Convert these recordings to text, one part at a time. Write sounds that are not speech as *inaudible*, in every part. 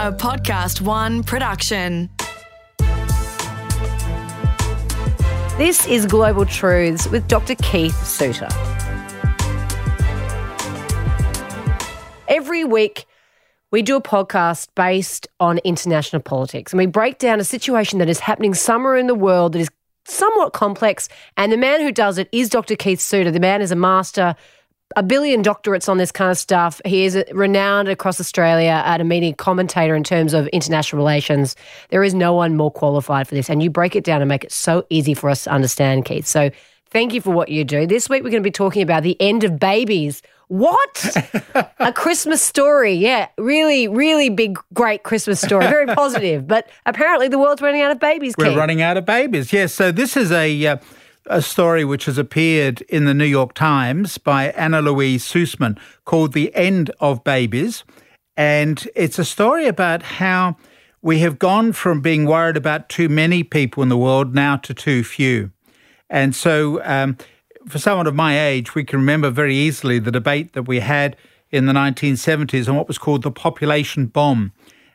a Podcast One production. This is Global Truths with Dr. Keith Suter. Every week, we do a podcast based on international politics and we break down a situation that is happening somewhere in the world that is somewhat complex. And the man who does it is Dr. Keith Suter. The man is a master a billion doctorates on this kind of stuff. He is renowned across Australia at a meeting commentator in terms of international relations. There is no one more qualified for this. And you break it down and make it so easy for us to understand, Keith. So thank you for what you do. This week, we're going to be talking about the end of babies. What? *laughs* a Christmas story. Yeah, really, really big, great Christmas story. Very *laughs* positive. But apparently, the world's running out of babies. We're Keith. running out of babies. Yes. So this is a. Uh, a story which has appeared in the New York Times by Anna Louise Sussman called The End of Babies. And it's a story about how we have gone from being worried about too many people in the world now to too few. And so, um, for someone of my age, we can remember very easily the debate that we had in the 1970s on what was called the population bomb.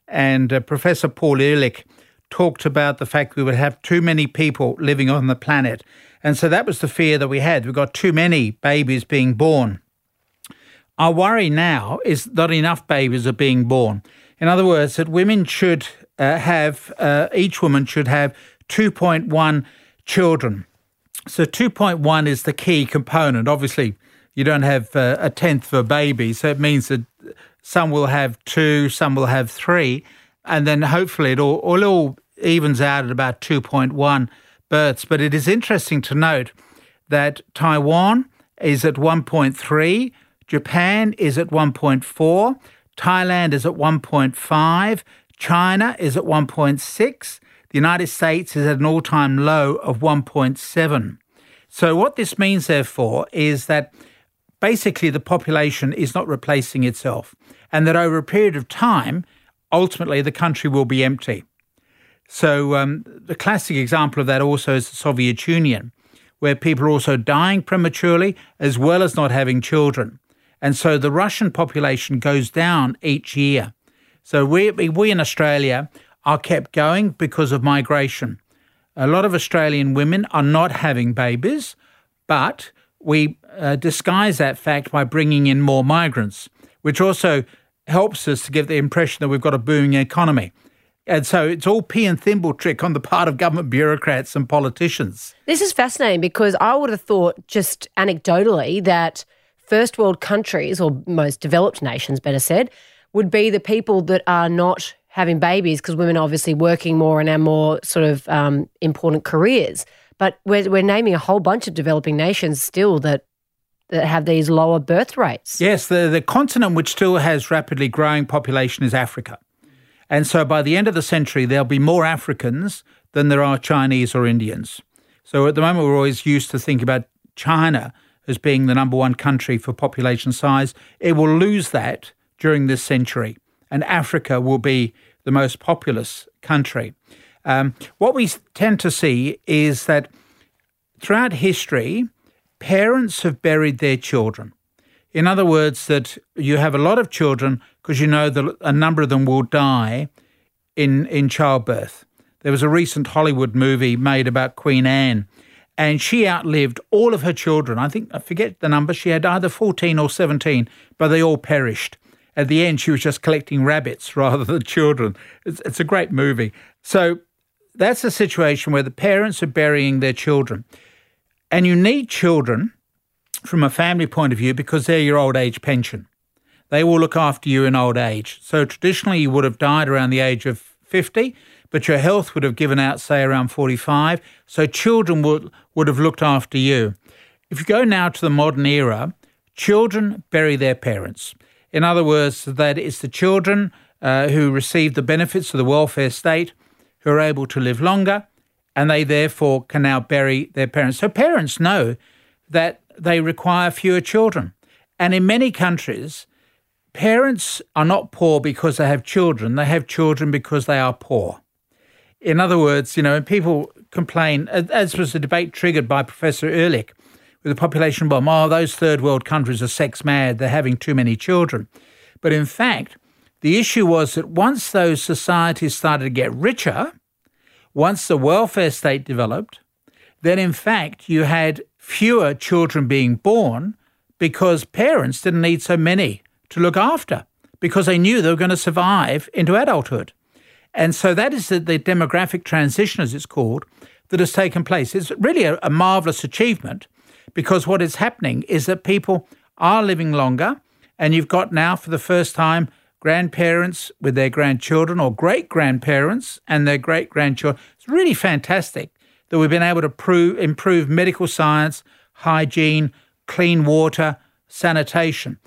And uh, Professor Paul Ehrlich talked about the fact we would have too many people living on the planet and so that was the fear that we had. We've got too many babies being born. Our worry now is that enough babies are being born. In other words, that women should uh, have, uh, each woman should have 2.1 children. So 2.1 is the key component. Obviously, you don't have uh, a tenth of a baby, so it means that some will have two, some will have three, and then hopefully it all, it all evens out at about 2.1 births. But it is interesting to note that Taiwan is at 1.3, Japan is at 1.4, Thailand is at 1.5, China is at 1.6, the United States is at an all time low of 1.7. So, what this means, therefore, is that basically the population is not replacing itself, and that over a period of time, ultimately the country will be empty. So um, the classic example of that also is the Soviet Union, where people are also dying prematurely as well as not having children. And so the Russian population goes down each year. So we, we in Australia are kept going because of migration. A lot of Australian women are not having babies, but we uh, disguise that fact by bringing in more migrants, which also helps us to give the impression that we've got a booming economy. And so it's all pea and thimble trick on the part of government bureaucrats and politicians. This is fascinating because I would have thought, just anecdotally, that first world countries, or most developed nations, better said, would be the people that are not having babies because women are obviously working more and have more sort of um, important careers. But we're, we're naming a whole bunch of developing nations still that that have these lower birth rates. Yes, the, the continent which still has rapidly growing population is Africa. And so by the end of the century, there'll be more Africans than there are Chinese or Indians. So at the moment, we're always used to think about China as being the number one country for population size. It will lose that during this century, and Africa will be the most populous country. Um, what we tend to see is that throughout history, parents have buried their children. In other words, that you have a lot of children because you know that a number of them will die in, in childbirth. There was a recent Hollywood movie made about Queen Anne, and she outlived all of her children. I think, I forget the number, she had either 14 or 17, but they all perished. At the end, she was just collecting rabbits *laughs* rather than children. It's, it's a great movie. So that's a situation where the parents are burying their children. And you need children from a family point of view because they're your old age pension. They will look after you in old age. So traditionally, you would have died around the age of 50, but your health would have given out, say, around 45. So children would, would have looked after you. If you go now to the modern era, children bury their parents. In other words, that it's the children uh, who receive the benefits of the welfare state who are able to live longer, and they therefore can now bury their parents. So parents know that they require fewer children. And in many countries, parents are not poor because they have children, they have children because they are poor. In other words, you know, people complain, as was the debate triggered by Professor Ehrlich with the population bomb, oh, those third world countries are sex mad, they're having too many children. But in fact, The issue was that once those societies started to get richer, once the welfare state developed, then in fact you had fewer children being born because parents didn't need so many to look after because they knew they were going to survive into adulthood. And so that is the, the demographic transition, as it's called, that has taken place. It's really a, a marvelous achievement because what is happening is that people are living longer, and you've got now, for the first time, grandparents with their grandchildren or great grandparents and their great grandchildren. It's really fantastic that we've been able to prove, improve medical science, hygiene, clean water, sanitation.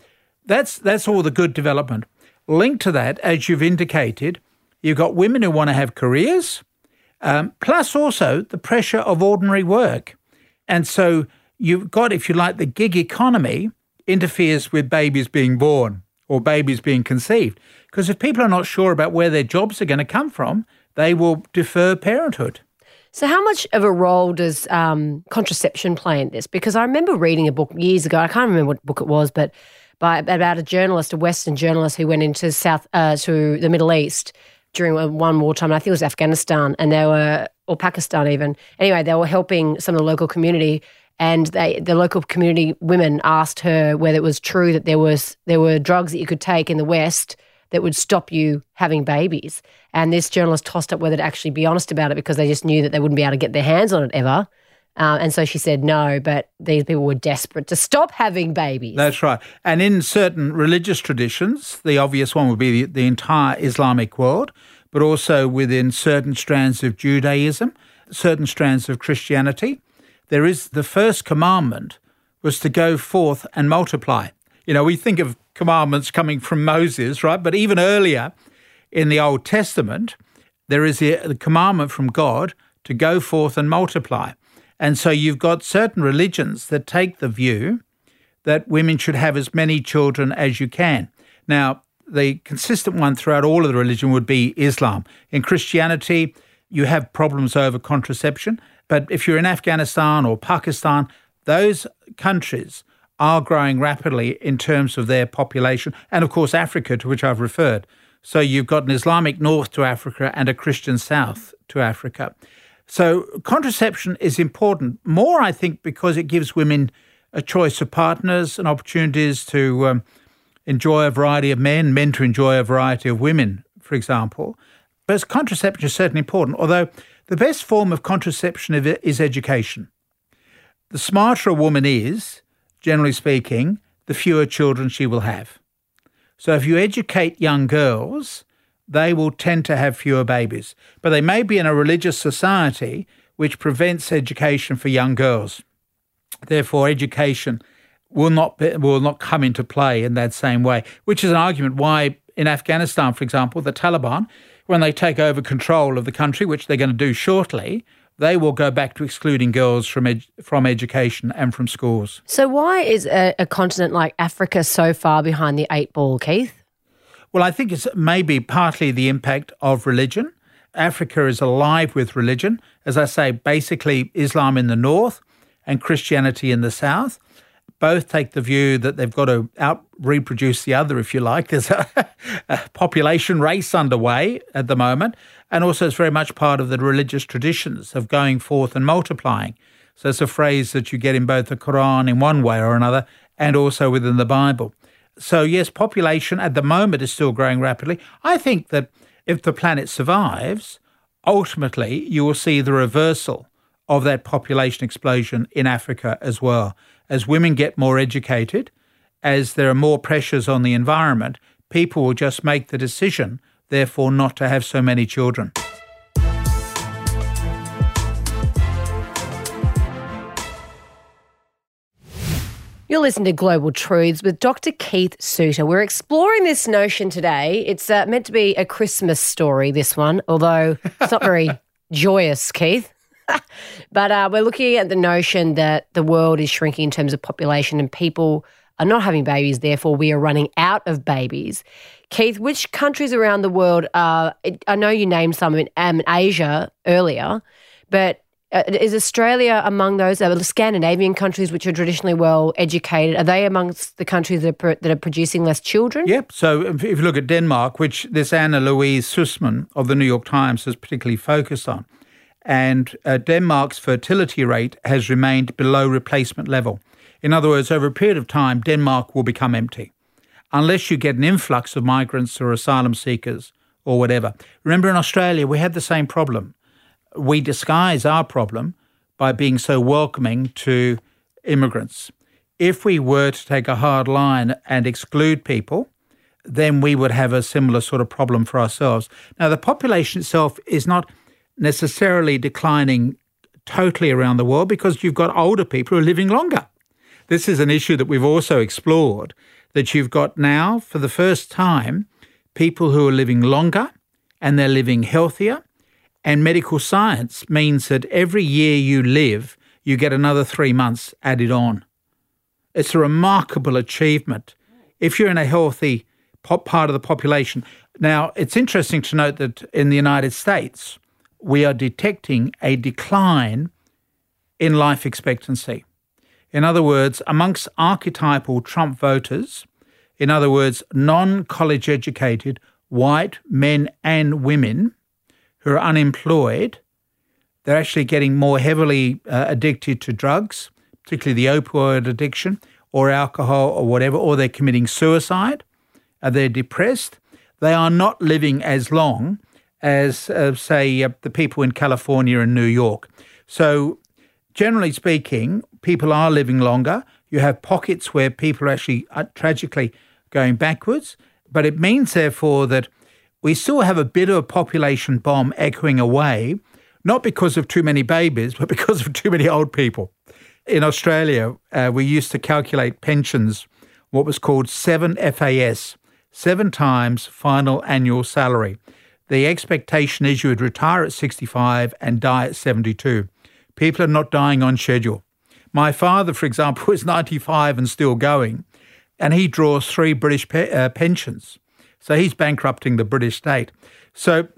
That's, that's all the good development. Linked to that, as you've indicated, you've got women who want to have careers, um, plus also the pressure of ordinary work. And so you've got, if you like, the gig economy interferes with babies being born or babies being conceived. Because if people are not sure about where their jobs are going to come from, they will defer parenthood. So, how much of a role does um, contraception play in this? Because I remember reading a book years ago. I can't remember what book it was, but by about a journalist, a Western journalist who went into South uh, to the Middle East during one wartime. I think it was Afghanistan, and they were or Pakistan even. Anyway, they were helping some of the local community, and they, the local community women asked her whether it was true that there was there were drugs that you could take in the West that would stop you having babies. And this journalist tossed up whether to actually be honest about it because they just knew that they wouldn't be able to get their hands on it ever. Uh, and so she said no, but these people were desperate to stop having babies. That's right. And in certain religious traditions, the obvious one would be the, the entire Islamic world, but also within certain strands of Judaism, certain strands of Christianity, there is the first commandment was to go forth and multiply. You know, we think of commandments coming from Moses, right? But even earlier in the Old Testament, there is the commandment from God to go forth and multiply. And so you've got certain religions that take the view that women should have as many children as you can. Now, the consistent one throughout all of the religion would be Islam. In Christianity, you have problems over contraception, but if you're in Afghanistan or Pakistan, those countries are growing rapidly in terms of their population, and of course, Africa, to which I've referred. So you've got an Islamic north to Africa and a Christian south to Africa. So contraception is important, more, I think, because it gives women a choice of partners and opportunities to um, enjoy a variety of men, men to enjoy a variety of women, for example. But contraception is certainly important, although the best form of contraception is education. The smarter a woman is, generally speaking, the fewer children she will have. So if you educate young girls, they will tend to have fewer babies. But they may be in a religious society which prevents education for young girls. Therefore, education will not be, will not come into play in that same way, which is an argument why in Afghanistan, for example, the Taliban, when they take over control of the country, which they're going to do shortly, they will go back to excluding girls from ed- from education and from schools. So, why is a, a continent like Africa so far behind the eight ball, Keith? Well, I think it's maybe partly the impact of religion. Africa is alive with religion. As I say, basically Islam in the north and Christianity in the south. Both take the view that they've got to out reproduce the other, if you like. *laughs* There's a, a population race underway at the moment. And also, it's very much part of the religious traditions of going forth and multiplying. So, it's a phrase that you get in both the Quran in one way or another and also within the Bible. So, yes, population at the moment is still growing rapidly. I think that if the planet survives, ultimately you will see the reversal of that population explosion in Africa as well. As women get more educated, as there are more pressures on the environment, people will just make the decision, therefore, not to have so many children. You're listening to Global Truths with Dr. Keith Suter. We're exploring this notion today. It's uh, meant to be a Christmas story, this one, although it's not very *laughs* joyous, Keith. *laughs* but uh, we're looking at the notion that the world is shrinking in terms of population and people are not having babies, therefore, we are running out of babies. Keith, which countries around the world are, I know you named some in um, Asia earlier, but Uh, is Australia among those? The Scandinavian countries, which are traditionally well educated, are they amongst the countries that are, that are producing less children? Yep. So if you look at Denmark, which this Anna Louise Sussman of the New York Times has particularly focused on, and uh, Denmark's fertility rate has remained below replacement level. In other words, over a period of time, Denmark will become empty unless you get an influx of migrants or asylum seekers or whatever. Remember, in Australia, we had the same problem we disguise our problem by being so welcoming to immigrants. If we were to take a hard line and exclude people, then we would have a similar sort of problem for ourselves. Now, the population itself is not necessarily declining totally around the world because you've got older people who are living longer. This is an issue that we've also explored that you've got now, for the first time, people who are living longer and they're living healthier and medical science means that every year you live, you get another three months added on. It's a remarkable achievement if you're in a healthy part of the population. Now, it's interesting to note that in the United States, we are detecting a decline in life expectancy. In other words, amongst archetypal Trump voters, in other words, non college educated white men and women, who are unemployed, they're actually getting more heavily uh, addicted to drugs, particularly the opioid addiction or alcohol or whatever, or they're committing suicide, Are they're depressed. They are not living as long as, uh, say, uh, the people in California and New York. So, generally speaking, people are living longer. You have pockets where people are actually uh, tragically going backwards. But it means, therefore, that we still have a bit of a population bomb echoing away, not because of too many babies, but *laughs* because of too many old people. In Australia, uh, we used to calculate pensions, what was called 7 FAS, seven times final annual salary. The expectation is you would retire at 65 and die at 72. People are not dying on schedule. My father, for example, *laughs* is 95 and still going, and he draws three British pe- uh, pensions. So he's bankrupting the British state. So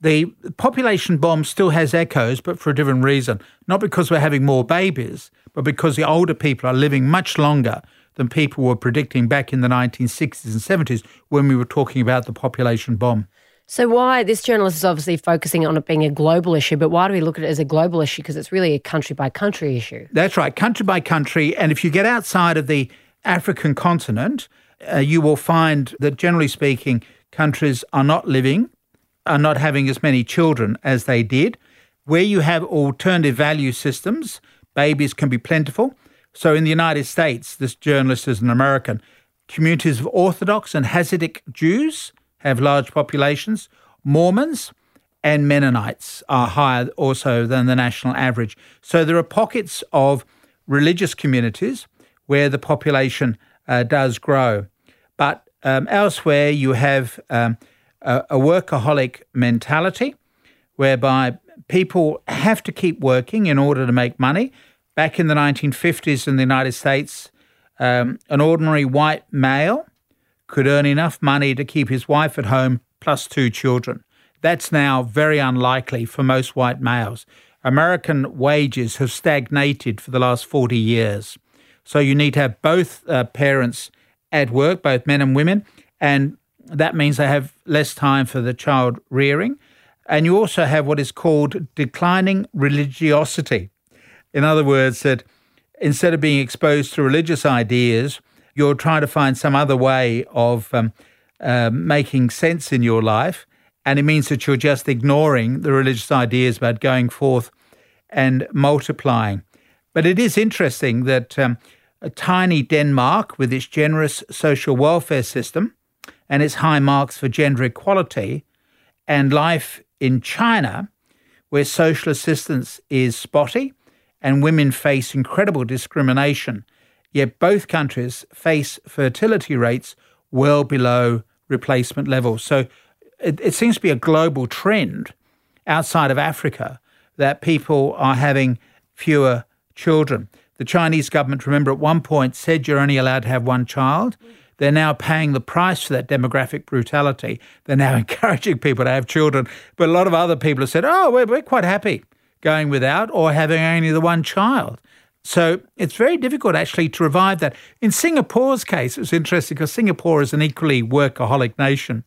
the population bomb still has echoes, but for a different reason. Not because we're having more babies, but because the older people are living much longer than people were predicting back in the 1960s and 70s when we were talking about the population bomb. So, why this journalist is obviously focusing on it being a global issue, but why do we look at it as a global issue? Because it's really a country by country issue. That's right, country by country. And if you get outside of the African continent, uh, you will find that generally speaking, countries are not living, are not having as many children as they did. Where you have alternative value systems, babies can be plentiful. So in the United States, this journalist is an American. Communities of Orthodox and Hasidic Jews have large populations. Mormons and Mennonites are higher also than the national average. So there are pockets of religious communities where the population uh, does grow. But um, elsewhere, you have um, a, a workaholic mentality whereby people have to keep working in order to make money. Back in the 1950s in the United States, um, an ordinary white male could earn enough money to keep his wife at home plus two children. That's now very unlikely for most white males. American wages have stagnated for the last 40 years. So you need to have both uh, parents at work, both men and women, and that means they have less time for the child rearing. And you also have what is called declining religiosity. In other words, that instead of being exposed to religious ideas, you're trying to find some other way of um, uh, making sense in your life. And it means that you're just ignoring the religious ideas about going forth and multiplying. But it is interesting that um, a tiny Denmark with its generous social welfare system and its high marks for gender equality, and life in China, where social assistance is spotty and women face incredible discrimination, yet both countries face fertility rates well below replacement levels. So it, it seems to be a global trend outside of Africa that people are having fewer children. The Chinese government, remember, at one point said you're only allowed to have one child. They're now paying the price for that demographic brutality. They're now *laughs* encouraging people to have children. But a lot of other people have said, oh, we're, we're quite happy going without or having only the one child. So it's very difficult actually to revive that. In Singapore's case, it was interesting because Singapore is an equally workaholic nation.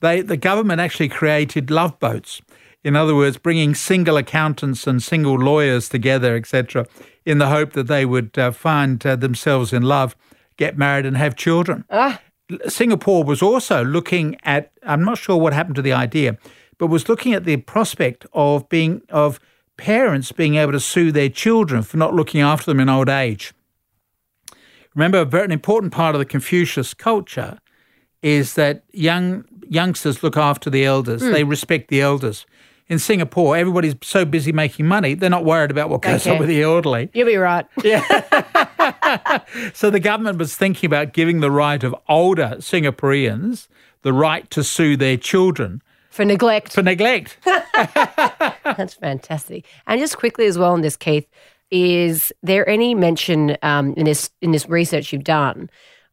They, the government actually created love boats. In other words, bringing single accountants and single lawyers together, etc., in the hope that they would uh, find uh, themselves in love, get married, and have children. Ah. Singapore was also looking at, I'm not sure what happened to the idea, but was looking at the prospect of being, of parents being able to sue their children for not looking after them in old age. Remember, an important part of the Confucius culture is that young youngsters look after the elders. Hmm. They respect the elders. In Singapore, everybody's so busy making money, they're not worried about what goes on with the elderly. You'll be right. *laughs* Yeah. *laughs* So the government was thinking about giving the right of older Singaporeans the right to sue their children For neglect. for neglect. *laughs* That's fantastic. And just quickly as well on this, Keith, is there any mention um, in this in this research you've done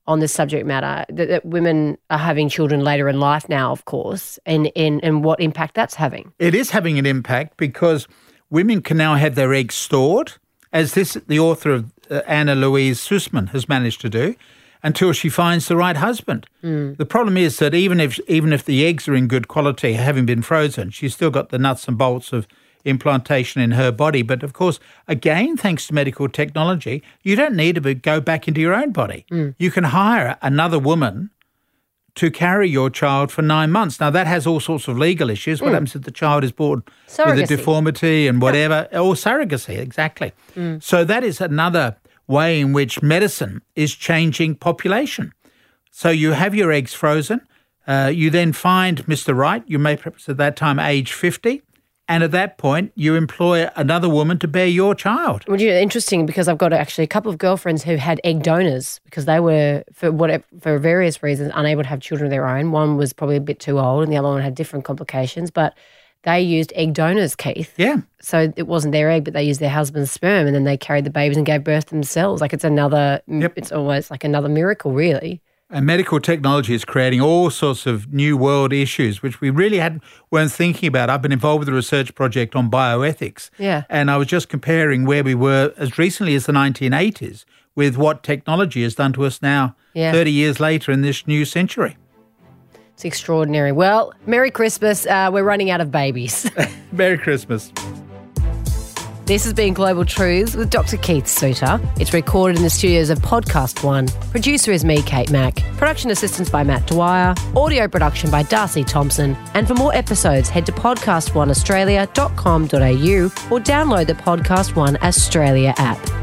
on this subject matter that, that women are having children later in life now, of course, and, and and what impact that's having? It is having an impact because women can now have their eggs stored, as this the author of uh, Anna Louise Sussman has managed to do, until she finds the right husband. The problem is that even if even if the eggs are in good quality, having been frozen, she's still got the nuts and bolts of implantation in her body. But of course, again, thanks to medical technology, you don't need to be- go back into your own body. Mm. You can hire another woman to carry your child for nine months. Now, that has all sorts of legal issues. What mm. happens if the child is born with a deformity and whatever? Or surrogacy, exactly. Mm. So, that is another way in which medicine is changing population. So, you have your eggs frozen. Uh, you then find Mr. Right, You may perhaps at that time age 50. And at that point, you employ another woman to bear your child. Which is interesting because I've got actually a couple of girlfriends who had egg donors because they were for whatever for various reasons unable to have children of their own. One was probably a bit too old, and the other one had different complications. But they used egg donors, Keith. Yeah. So it wasn't their egg, but they used their husband's sperm, and then they carried the babies and gave birth themselves. Like it's another. Yep. It's almost like another miracle, really. And medical technology is creating all sorts of new world issues, which we really hadn't weren't thinking about. I've been involved with a research project on bioethics. Yeah. And I was just comparing where we were as recently as the 1980s with what technology has done to us now, Yeah. 30 years later in this new century. It's extraordinary. Well, Merry Christmas. Uh, we're running out of babies. *laughs* Merry Christmas. This has been Global Truths with Dr. Keith Suter. It's recorded in the studios of Podcast One. Producer is me, Kate Mack. Production assistance by Matt Dwyer. Audio production by Darcy Thompson. And for more episodes, head to podcastoneaustralia.com.au or download the Podcast One Australia app.